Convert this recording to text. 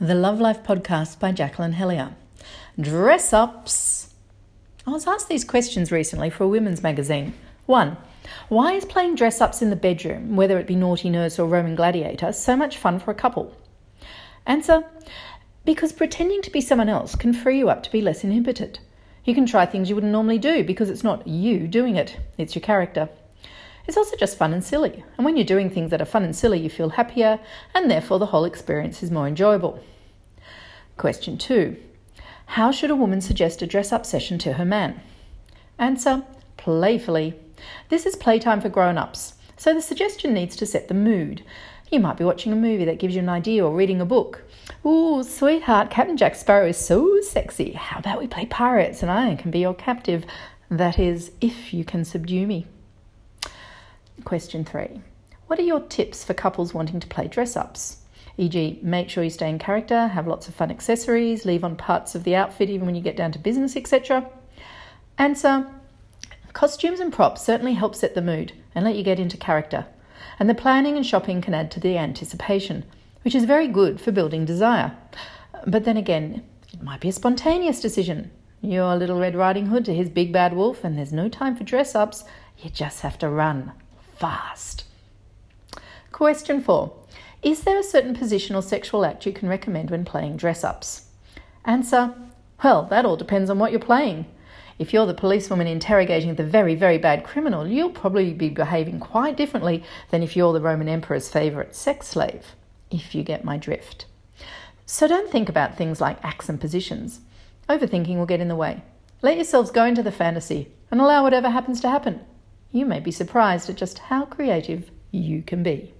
The Love Life podcast by Jacqueline Hellyer. Dress ups. I was asked these questions recently for a women's magazine. One, why is playing dress ups in the bedroom, whether it be naughty nurse or Roman gladiator, so much fun for a couple? Answer, because pretending to be someone else can free you up to be less inhibited. You can try things you wouldn't normally do because it's not you doing it, it's your character. It's also just fun and silly. And when you're doing things that are fun and silly, you feel happier, and therefore the whole experience is more enjoyable. Question two How should a woman suggest a dress up session to her man? Answer Playfully. This is playtime for grown ups, so the suggestion needs to set the mood. You might be watching a movie that gives you an idea or reading a book. Ooh, sweetheart, Captain Jack Sparrow is so sexy. How about we play pirates and I can be your captive? That is, if you can subdue me. Question three What are your tips for couples wanting to play dress ups? E.g., make sure you stay in character, have lots of fun accessories, leave on parts of the outfit even when you get down to business, etc. Answer Costumes and props certainly help set the mood and let you get into character. And the planning and shopping can add to the anticipation, which is very good for building desire. But then again, it might be a spontaneous decision. You're a Little Red Riding Hood to his big bad wolf, and there's no time for dress ups. You just have to run fast. Question four Is there a certain position or sexual act you can recommend when playing dress ups? Answer Well, that all depends on what you're playing. If you're the policewoman interrogating the very, very bad criminal, you'll probably be behaving quite differently than if you're the Roman Emperor's favourite sex slave, if you get my drift. So don't think about things like acts and positions. Overthinking will get in the way. Let yourselves go into the fantasy and allow whatever happens to happen you may be surprised at just how creative you can be.